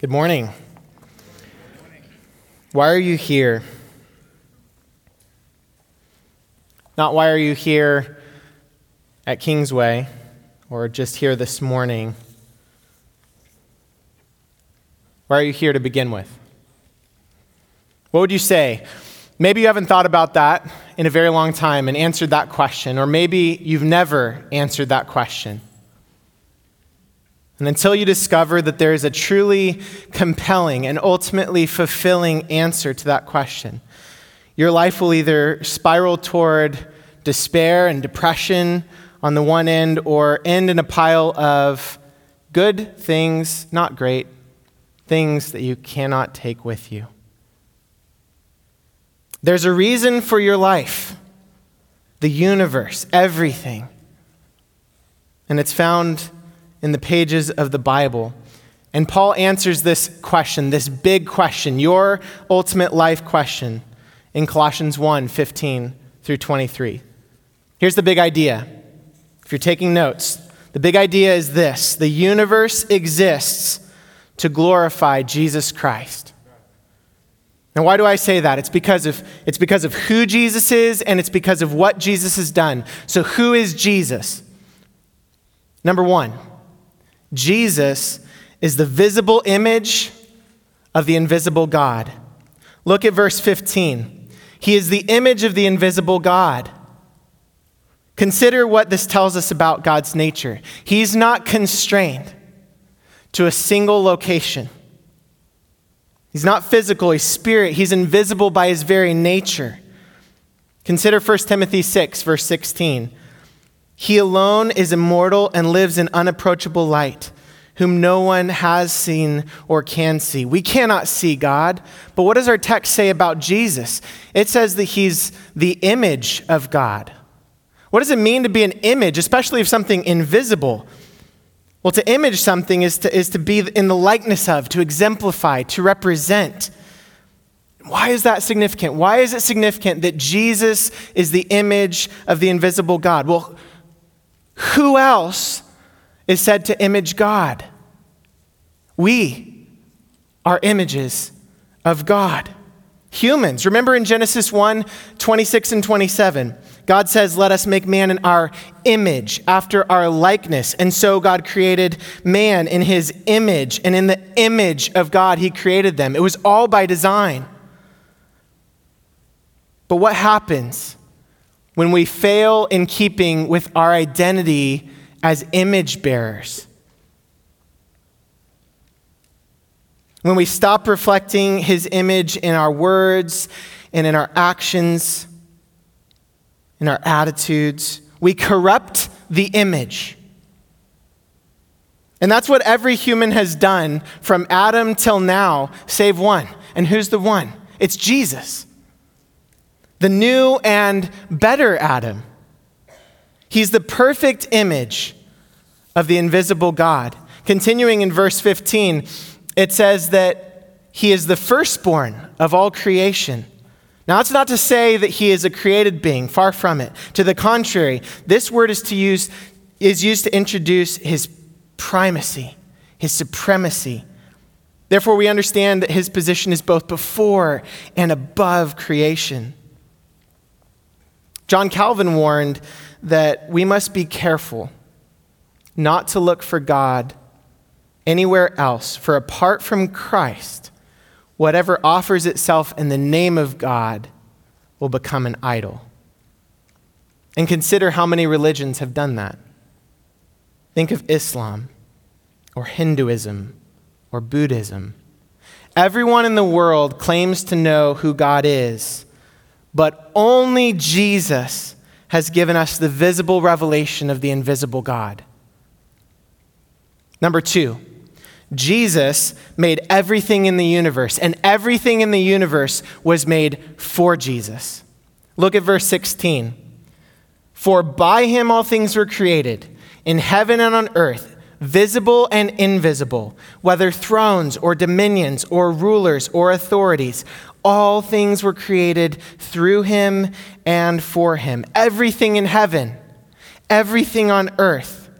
Good morning. Why are you here? Not why are you here at Kingsway or just here this morning. Why are you here to begin with? What would you say? Maybe you haven't thought about that in a very long time and answered that question, or maybe you've never answered that question. And until you discover that there is a truly compelling and ultimately fulfilling answer to that question, your life will either spiral toward despair and depression on the one end or end in a pile of good things, not great, things that you cannot take with you. There's a reason for your life, the universe, everything. And it's found in the pages of the Bible. And Paul answers this question, this big question, your ultimate life question, in Colossians 1 15 through 23. Here's the big idea. If you're taking notes, the big idea is this the universe exists to glorify Jesus Christ. Now, why do I say that? It's because of, it's because of who Jesus is and it's because of what Jesus has done. So, who is Jesus? Number one, Jesus is the visible image of the invisible God. Look at verse 15. He is the image of the invisible God. Consider what this tells us about God's nature. He's not constrained to a single location. He's not physical, he's spirit. He's invisible by his very nature. Consider 1 Timothy 6, verse 16. He alone is immortal and lives in unapproachable light, whom no one has seen or can see. We cannot see God, but what does our text say about Jesus? It says that he's the image of God. What does it mean to be an image, especially of something invisible? Well, to image something is to, is to be in the likeness of, to exemplify, to represent. Why is that significant? Why is it significant that Jesus is the image of the invisible God? Well, who else is said to image God? We are images of God. Humans. Remember in Genesis 1 26 and 27, God says, Let us make man in our image, after our likeness. And so God created man in his image, and in the image of God, he created them. It was all by design. But what happens when we fail in keeping with our identity as image bearers. When we stop reflecting his image in our words and in our actions, in our attitudes, we corrupt the image. And that's what every human has done from Adam till now, save one. And who's the one? It's Jesus the new and better Adam. He's the perfect image of the invisible God. Continuing in verse 15, it says that he is the firstborn of all creation. Now, it's not to say that he is a created being, far from it. To the contrary, this word is, to use, is used to introduce his primacy, his supremacy. Therefore, we understand that his position is both before and above creation. John Calvin warned that we must be careful not to look for God anywhere else, for apart from Christ, whatever offers itself in the name of God will become an idol. And consider how many religions have done that. Think of Islam or Hinduism or Buddhism. Everyone in the world claims to know who God is but only Jesus has given us the visible revelation of the invisible God. Number two, Jesus made everything in the universe, and everything in the universe was made for Jesus. Look at verse 16. For by him all things were created, in heaven and on earth, visible and invisible, whether thrones or dominions or rulers or authorities. All things were created through him and for him. Everything in heaven, everything on earth,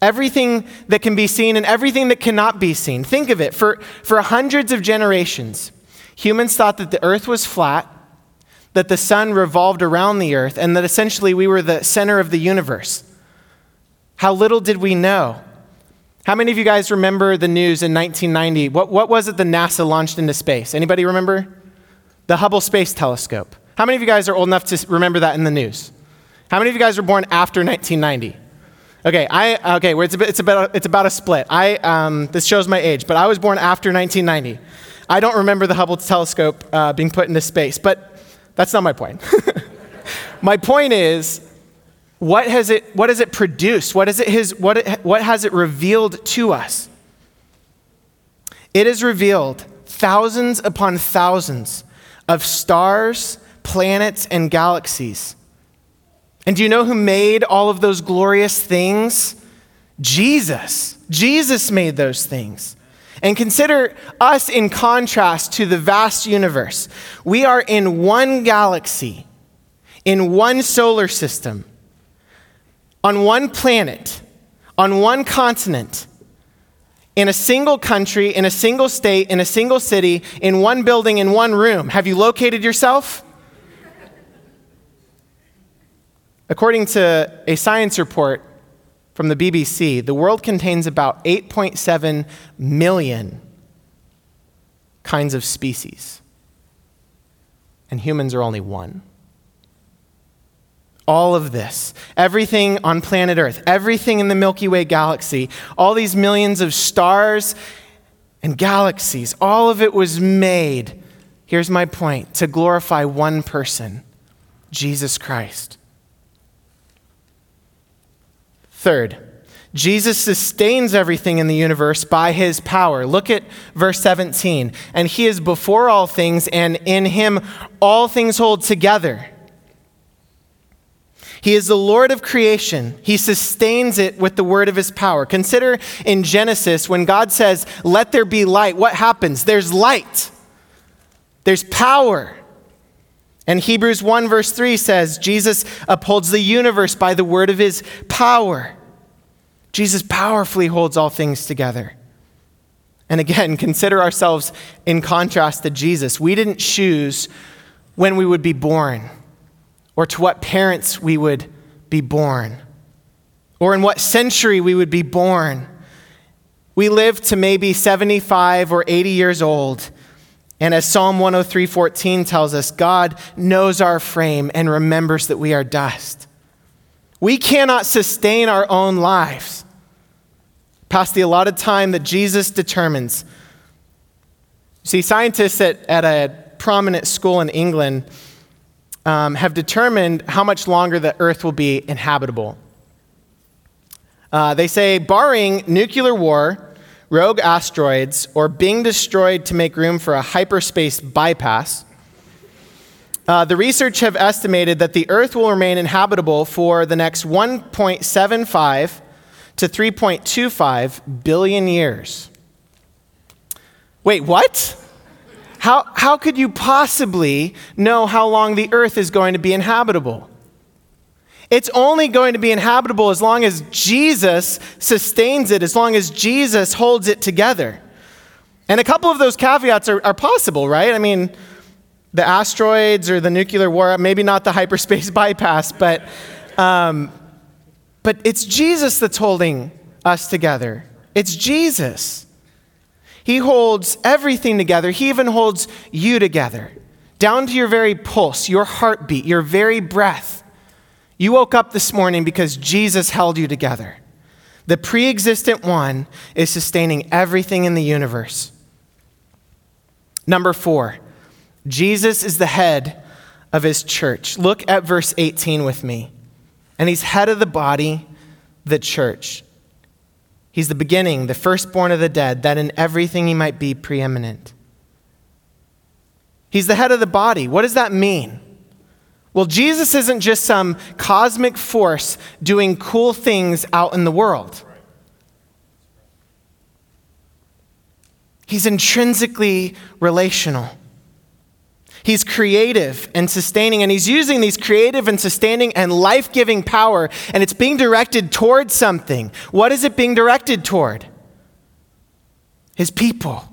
everything that can be seen and everything that cannot be seen. Think of it. For, for hundreds of generations, humans thought that the earth was flat, that the sun revolved around the earth, and that essentially we were the center of the universe. How little did we know? How many of you guys remember the news in 1990? What, what was it that NASA launched into space? Anybody remember? The Hubble Space Telescope. How many of you guys are old enough to remember that in the news? How many of you guys were born after 1990? Okay, I, okay, it's, a, bit, it's, about, it's about a split. I, um, this shows my age, but I was born after 1990. I don't remember the Hubble telescope uh, being put into space, but that's not my point. my point is, what has it, what has it produced? What, is it his, what, it, what has it revealed to us? It has revealed thousands upon thousands of stars, planets, and galaxies and do you know who made all of those glorious things? Jesus. Jesus made those things. And consider us in contrast to the vast universe. We are in one galaxy, in one solar system, on one planet, on one continent, in a single country, in a single state, in a single city, in one building, in one room. Have you located yourself? According to a science report from the BBC, the world contains about 8.7 million kinds of species, and humans are only one. All of this, everything on planet Earth, everything in the Milky Way galaxy, all these millions of stars and galaxies, all of it was made, here's my point, to glorify one person, Jesus Christ. Third, Jesus sustains everything in the universe by his power. Look at verse 17. And he is before all things, and in him all things hold together. He is the Lord of creation. He sustains it with the word of his power. Consider in Genesis when God says, Let there be light, what happens? There's light, there's power. And Hebrews 1, verse 3 says, Jesus upholds the universe by the word of his power. Jesus powerfully holds all things together. And again, consider ourselves in contrast to Jesus. We didn't choose when we would be born, or to what parents we would be born, or in what century we would be born. We live to maybe 75 or 80 years old and as Psalm 103:14 tells us, God knows our frame and remembers that we are dust. We cannot sustain our own lives past the allotted time that Jesus determines. See, scientists at, at a prominent school in England um, have determined how much longer the earth will be inhabitable. Uh, they say, barring nuclear war, rogue asteroids, or being destroyed to make room for a hyperspace bypass, uh, the research have estimated that the Earth will remain inhabitable for the next 1.75 to 3.25 billion years. Wait, what? How, how could you possibly know how long the Earth is going to be inhabitable? It's only going to be inhabitable as long as Jesus sustains it, as long as Jesus holds it together. And a couple of those caveats are, are possible, right? I mean, the asteroids or the nuclear war, maybe not the hyperspace bypass, but, um, but it's Jesus that's holding us together. It's Jesus. He holds everything together, He even holds you together, down to your very pulse, your heartbeat, your very breath. You woke up this morning because Jesus held you together. The pre existent one is sustaining everything in the universe. Number four, Jesus is the head of his church. Look at verse 18 with me. And he's head of the body, the church. He's the beginning, the firstborn of the dead, that in everything he might be preeminent. He's the head of the body. What does that mean? Well, Jesus isn't just some cosmic force doing cool things out in the world. He's intrinsically relational. He's creative and sustaining, and he's using these creative and sustaining and life giving power, and it's being directed towards something. What is it being directed toward? His people.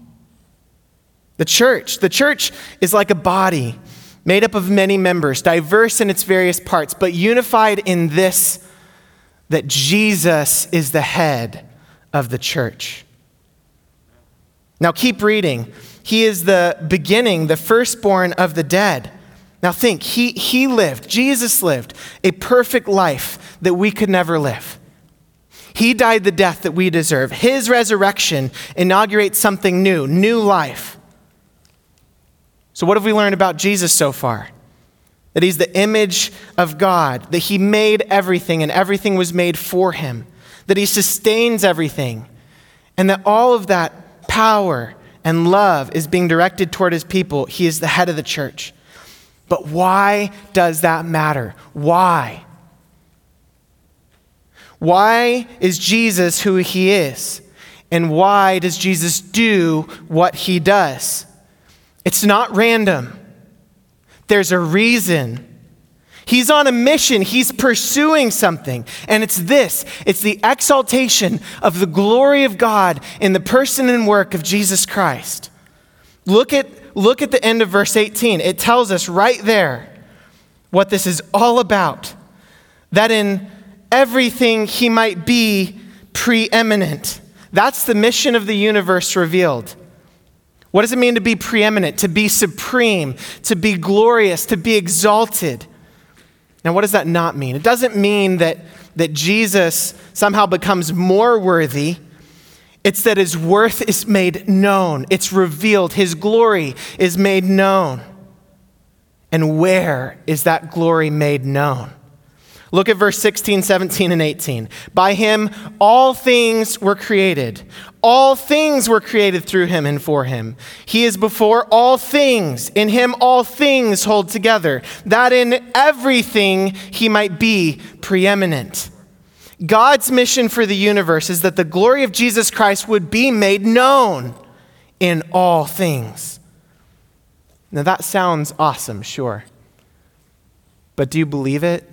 The church. The church is like a body made up of many members, diverse in its various parts, but unified in this that Jesus is the head of the church. Now keep reading. He is the beginning, the firstborn of the dead. Now think, he, he lived, Jesus lived a perfect life that we could never live. He died the death that we deserve. His resurrection inaugurates something new, new life. So, what have we learned about Jesus so far? That he's the image of God, that he made everything and everything was made for him, that he sustains everything, and that all of that power and love is being directed toward his people, he is the head of the church. But why does that matter? Why? Why is Jesus who he is? And why does Jesus do what he does? It's not random, there's a reason. He's on a mission. He's pursuing something. And it's this it's the exaltation of the glory of God in the person and work of Jesus Christ. Look at, look at the end of verse 18. It tells us right there what this is all about. That in everything he might be preeminent. That's the mission of the universe revealed. What does it mean to be preeminent, to be supreme, to be glorious, to be exalted? Now, what does that not mean? It doesn't mean that, that Jesus somehow becomes more worthy. It's that his worth is made known, it's revealed, his glory is made known. And where is that glory made known? Look at verse 16, 17, and 18. By him, all things were created. All things were created through him and for him. He is before all things. In him, all things hold together, that in everything he might be preeminent. God's mission for the universe is that the glory of Jesus Christ would be made known in all things. Now, that sounds awesome, sure. But do you believe it?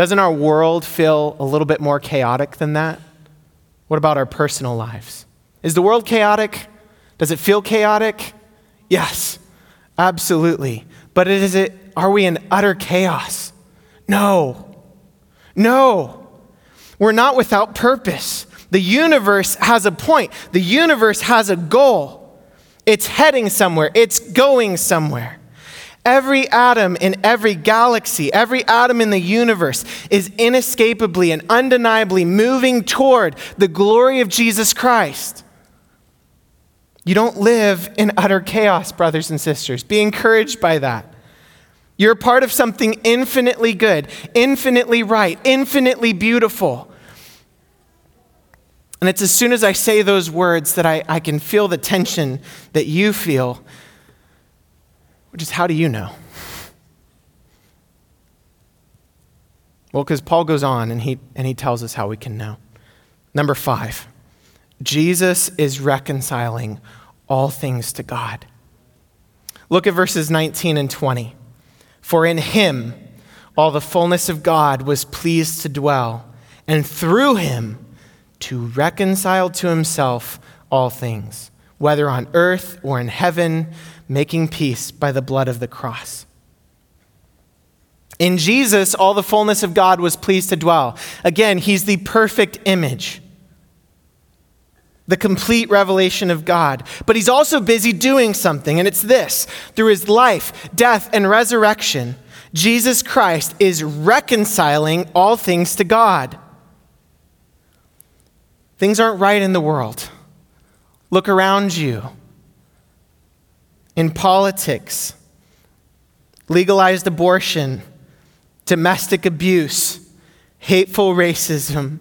Doesn't our world feel a little bit more chaotic than that? What about our personal lives? Is the world chaotic? Does it feel chaotic? Yes, absolutely. But is it, are we in utter chaos? No. No. We're not without purpose. The universe has a point, the universe has a goal. It's heading somewhere, it's going somewhere. Every atom in every galaxy, every atom in the universe is inescapably and undeniably moving toward the glory of Jesus Christ. You don't live in utter chaos, brothers and sisters. Be encouraged by that. You're part of something infinitely good, infinitely right, infinitely beautiful. And it's as soon as I say those words that I, I can feel the tension that you feel which is, how do you know? Well, because Paul goes on and he, and he tells us how we can know. Number five, Jesus is reconciling all things to God. Look at verses 19 and 20. For in him all the fullness of God was pleased to dwell, and through him to reconcile to himself all things, whether on earth or in heaven making peace by the blood of the cross. In Jesus, all the fullness of God was pleased to dwell. Again, he's the perfect image, the complete revelation of God. But he's also busy doing something, and it's this through his life, death, and resurrection, Jesus Christ is reconciling all things to God. Things aren't right in the world. Look around you in politics, legalized abortion, domestic abuse, hateful racism,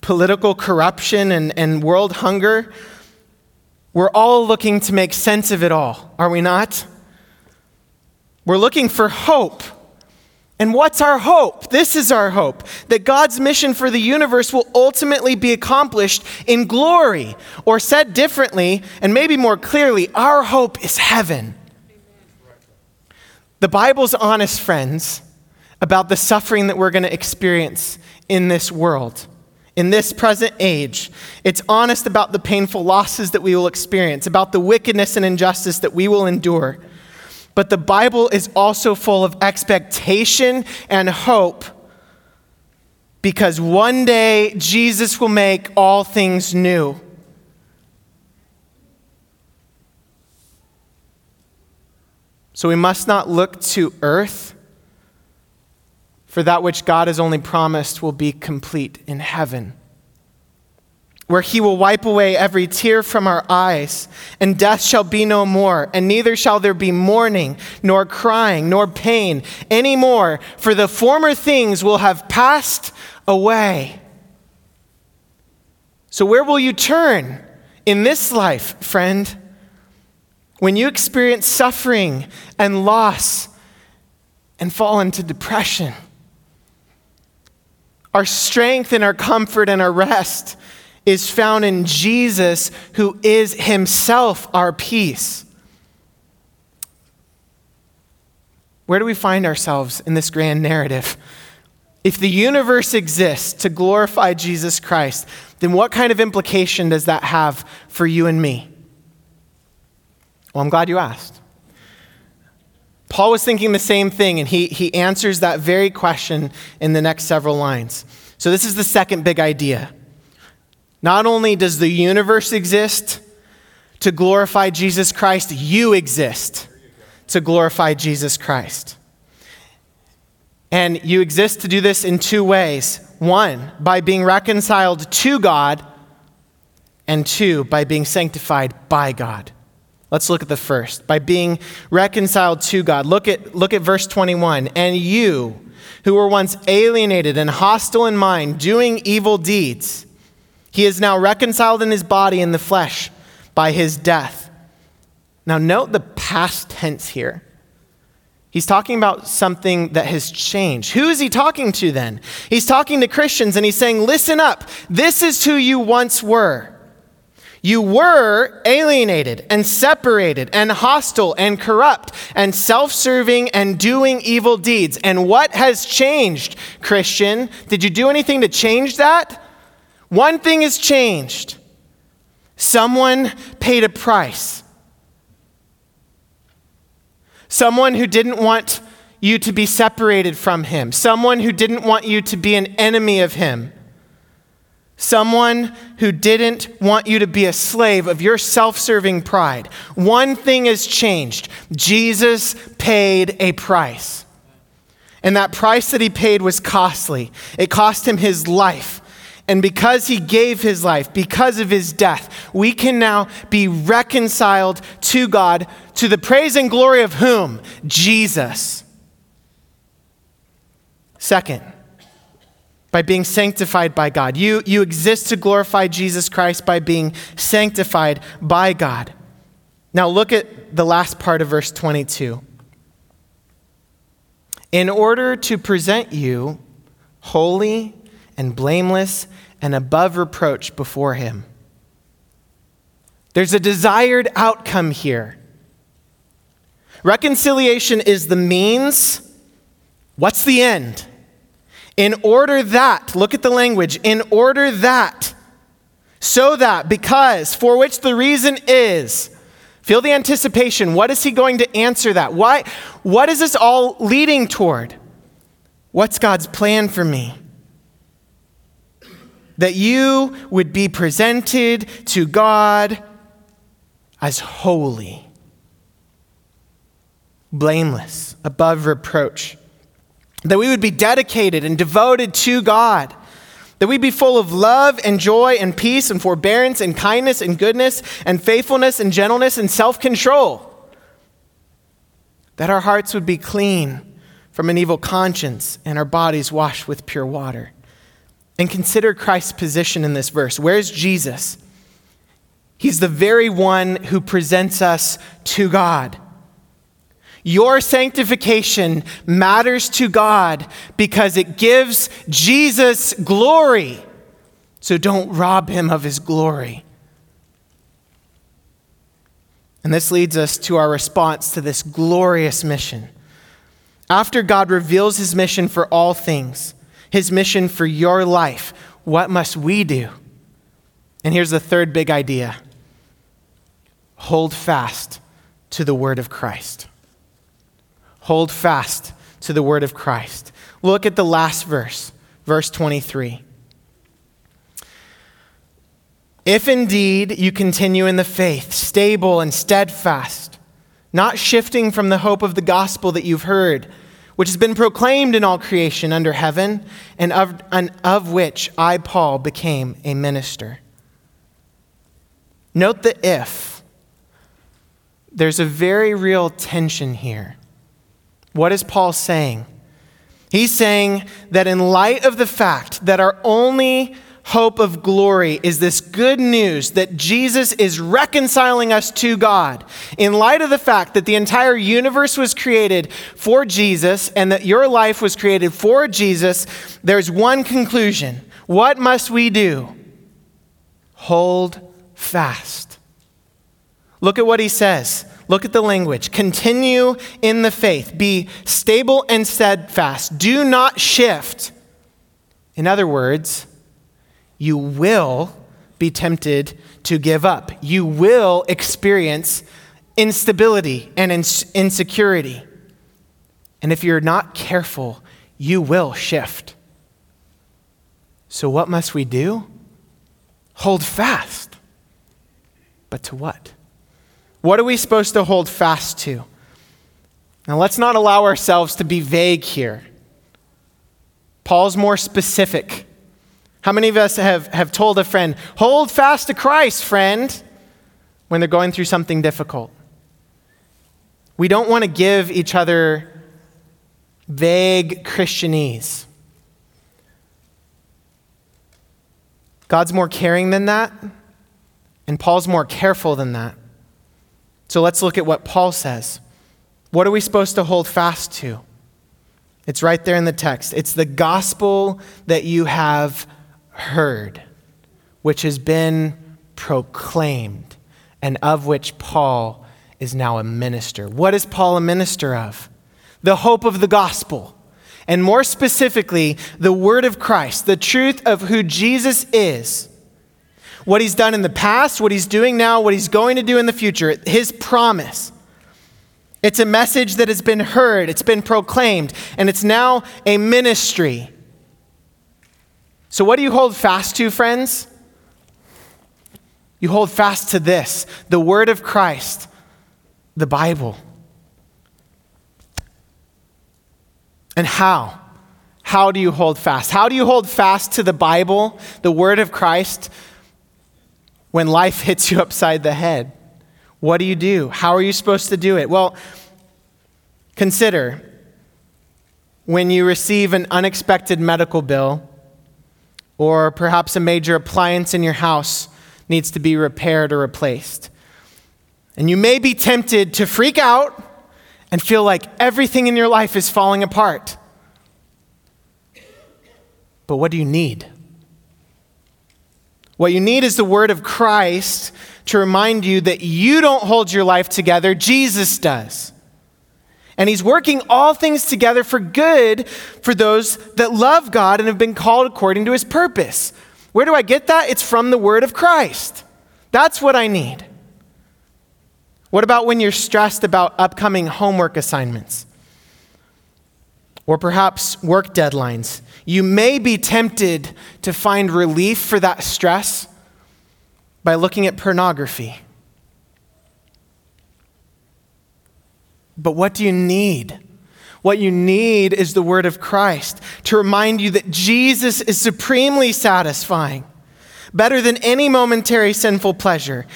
political corruption, and, and world hunger. We're all looking to make sense of it all, are we not? We're looking for hope. And what's our hope? This is our hope that God's mission for the universe will ultimately be accomplished in glory. Or said differently, and maybe more clearly, our hope is heaven. The Bible's honest, friends, about the suffering that we're going to experience in this world, in this present age. It's honest about the painful losses that we will experience, about the wickedness and injustice that we will endure. But the Bible is also full of expectation and hope because one day Jesus will make all things new. So we must not look to earth, for that which God has only promised will be complete in heaven, where he will wipe away every tear from our eyes, and death shall be no more, and neither shall there be mourning, nor crying, nor pain any more, for the former things will have passed away. So, where will you turn in this life, friend? When you experience suffering and loss and fall into depression, our strength and our comfort and our rest is found in Jesus, who is himself our peace. Where do we find ourselves in this grand narrative? If the universe exists to glorify Jesus Christ, then what kind of implication does that have for you and me? Well, I'm glad you asked. Paul was thinking the same thing, and he, he answers that very question in the next several lines. So, this is the second big idea. Not only does the universe exist to glorify Jesus Christ, you exist to glorify Jesus Christ. And you exist to do this in two ways one, by being reconciled to God, and two, by being sanctified by God. Let's look at the first. By being reconciled to God. Look at, look at verse 21. And you, who were once alienated and hostile in mind, doing evil deeds, he is now reconciled in his body in the flesh by his death. Now, note the past tense here. He's talking about something that has changed. Who is he talking to then? He's talking to Christians and he's saying, Listen up, this is who you once were. You were alienated and separated and hostile and corrupt and self serving and doing evil deeds. And what has changed, Christian? Did you do anything to change that? One thing has changed someone paid a price. Someone who didn't want you to be separated from him, someone who didn't want you to be an enemy of him Someone who didn't want you to be a slave of your self serving pride. One thing has changed Jesus paid a price. And that price that he paid was costly. It cost him his life. And because he gave his life, because of his death, we can now be reconciled to God to the praise and glory of whom? Jesus. Second, by being sanctified by God. You, you exist to glorify Jesus Christ by being sanctified by God. Now, look at the last part of verse 22. In order to present you holy and blameless and above reproach before Him. There's a desired outcome here. Reconciliation is the means. What's the end? In order that, look at the language, in order that, so that, because, for which the reason is, feel the anticipation. What is he going to answer that? Why, what is this all leading toward? What's God's plan for me? That you would be presented to God as holy, blameless, above reproach. That we would be dedicated and devoted to God, that we'd be full of love and joy and peace and forbearance and kindness and goodness and faithfulness and gentleness and self control, that our hearts would be clean from an evil conscience and our bodies washed with pure water. And consider Christ's position in this verse. Where's Jesus? He's the very one who presents us to God. Your sanctification matters to God because it gives Jesus glory. So don't rob him of his glory. And this leads us to our response to this glorious mission After God reveals his mission for all things, his mission for your life, what must we do? And here's the third big idea hold fast to the word of Christ. Hold fast to the word of Christ. Look at the last verse, verse 23. If indeed you continue in the faith, stable and steadfast, not shifting from the hope of the gospel that you've heard, which has been proclaimed in all creation under heaven, and of, and of which I, Paul, became a minister. Note the if. There's a very real tension here. What is Paul saying? He's saying that in light of the fact that our only hope of glory is this good news that Jesus is reconciling us to God. In light of the fact that the entire universe was created for Jesus and that your life was created for Jesus, there's one conclusion. What must we do? Hold fast. Look at what he says. Look at the language. Continue in the faith. Be stable and steadfast. Do not shift. In other words, you will be tempted to give up. You will experience instability and insecurity. And if you're not careful, you will shift. So, what must we do? Hold fast. But to what? What are we supposed to hold fast to? Now, let's not allow ourselves to be vague here. Paul's more specific. How many of us have, have told a friend, hold fast to Christ, friend, when they're going through something difficult? We don't want to give each other vague Christianese. God's more caring than that, and Paul's more careful than that. So let's look at what Paul says. What are we supposed to hold fast to? It's right there in the text. It's the gospel that you have heard, which has been proclaimed, and of which Paul is now a minister. What is Paul a minister of? The hope of the gospel. And more specifically, the word of Christ, the truth of who Jesus is. What he's done in the past, what he's doing now, what he's going to do in the future, his promise. It's a message that has been heard, it's been proclaimed, and it's now a ministry. So, what do you hold fast to, friends? You hold fast to this the Word of Christ, the Bible. And how? How do you hold fast? How do you hold fast to the Bible, the Word of Christ, when life hits you upside the head? What do you do? How are you supposed to do it? Well, consider when you receive an unexpected medical bill or perhaps a major appliance in your house needs to be repaired or replaced. And you may be tempted to freak out and feel like everything in your life is falling apart. But what do you need? What you need is the word of Christ to remind you that you don't hold your life together, Jesus does. And he's working all things together for good for those that love God and have been called according to his purpose. Where do I get that? It's from the word of Christ. That's what I need. What about when you're stressed about upcoming homework assignments? Or perhaps work deadlines? You may be tempted to find relief for that stress by looking at pornography But what do you need? What you need is the word of Christ to remind you that Jesus is supremely satisfying, better than any momentary sinful pleasure.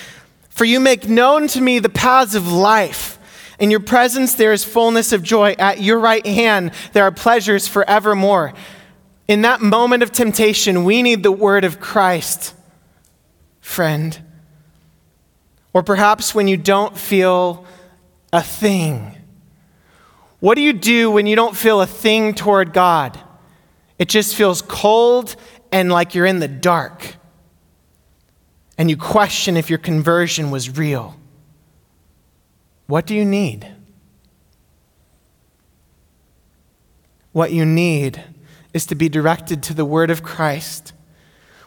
For you make known to me the paths of life. In your presence there is fullness of joy. At your right hand there are pleasures forevermore. In that moment of temptation, we need the word of Christ, friend. Or perhaps when you don't feel a thing. What do you do when you don't feel a thing toward God? It just feels cold and like you're in the dark. And you question if your conversion was real. What do you need? What you need is to be directed to the Word of Christ,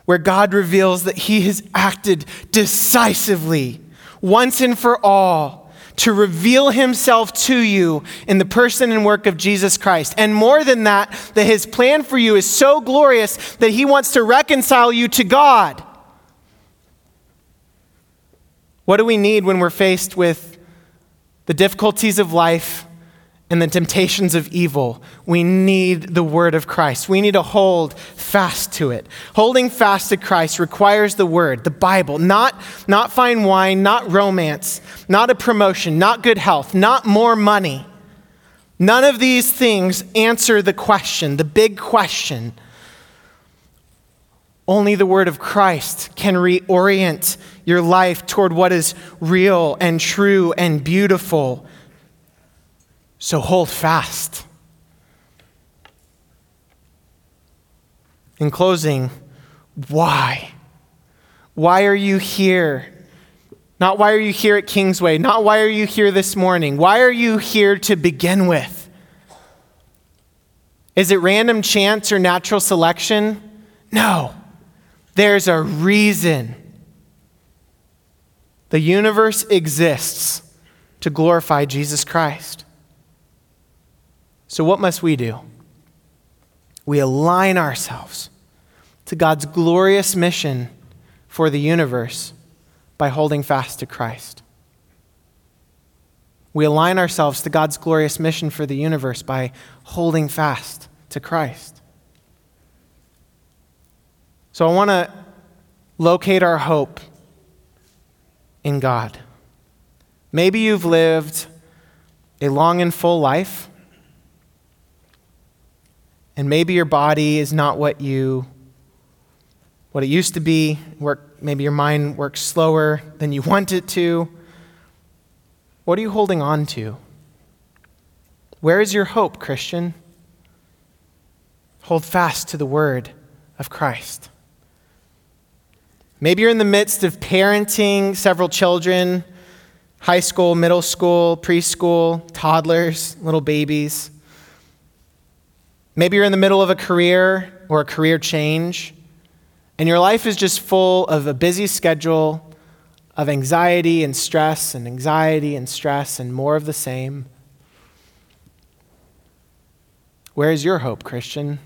where God reveals that He has acted decisively, once and for all, to reveal Himself to you in the person and work of Jesus Christ. And more than that, that His plan for you is so glorious that He wants to reconcile you to God. What do we need when we're faced with the difficulties of life and the temptations of evil? We need the word of Christ. We need to hold fast to it. Holding fast to Christ requires the word, the Bible, not, not fine wine, not romance, not a promotion, not good health, not more money. None of these things answer the question, the big question. Only the word of Christ can reorient your life toward what is real and true and beautiful. So hold fast. In closing, why? Why are you here? Not why are you here at Kingsway? Not why are you here this morning? Why are you here to begin with? Is it random chance or natural selection? No. There's a reason. The universe exists to glorify Jesus Christ. So, what must we do? We align ourselves to God's glorious mission for the universe by holding fast to Christ. We align ourselves to God's glorious mission for the universe by holding fast to Christ. So, I want to locate our hope in God. Maybe you've lived a long and full life, and maybe your body is not what you what it used to be. Work, maybe your mind works slower than you want it to. What are you holding on to? Where is your hope, Christian? Hold fast to the word of Christ. Maybe you're in the midst of parenting several children high school, middle school, preschool, toddlers, little babies. Maybe you're in the middle of a career or a career change, and your life is just full of a busy schedule of anxiety and stress and anxiety and stress and more of the same. Where is your hope, Christian?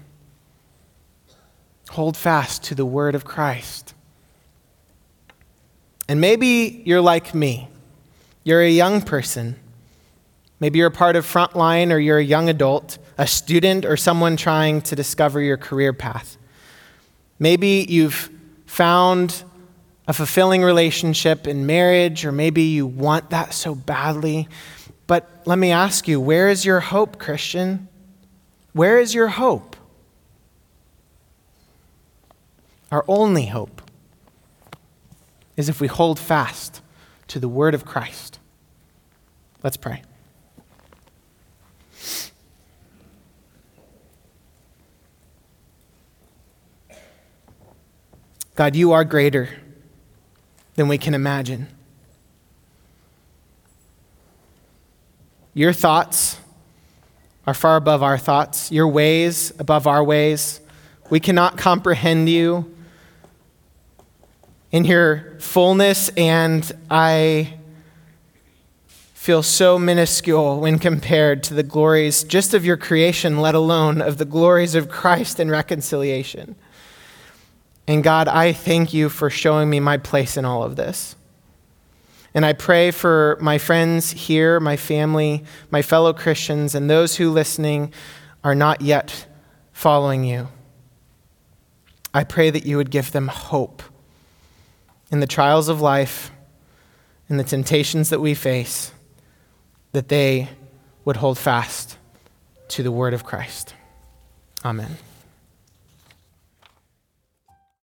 Hold fast to the word of Christ. And maybe you're like me. You're a young person. Maybe you're a part of Frontline or you're a young adult, a student, or someone trying to discover your career path. Maybe you've found a fulfilling relationship in marriage, or maybe you want that so badly. But let me ask you where is your hope, Christian? Where is your hope? Our only hope is if we hold fast to the word of Christ. Let's pray. God, you are greater than we can imagine. Your thoughts are far above our thoughts, your ways above our ways. We cannot comprehend you in your fullness, and I feel so minuscule when compared to the glories just of your creation, let alone of the glories of Christ and reconciliation. And God, I thank you for showing me my place in all of this. And I pray for my friends here, my family, my fellow Christians, and those who listening are not yet following you. I pray that you would give them hope in the trials of life, in the temptations that we face, that they would hold fast to the word of Christ. Amen.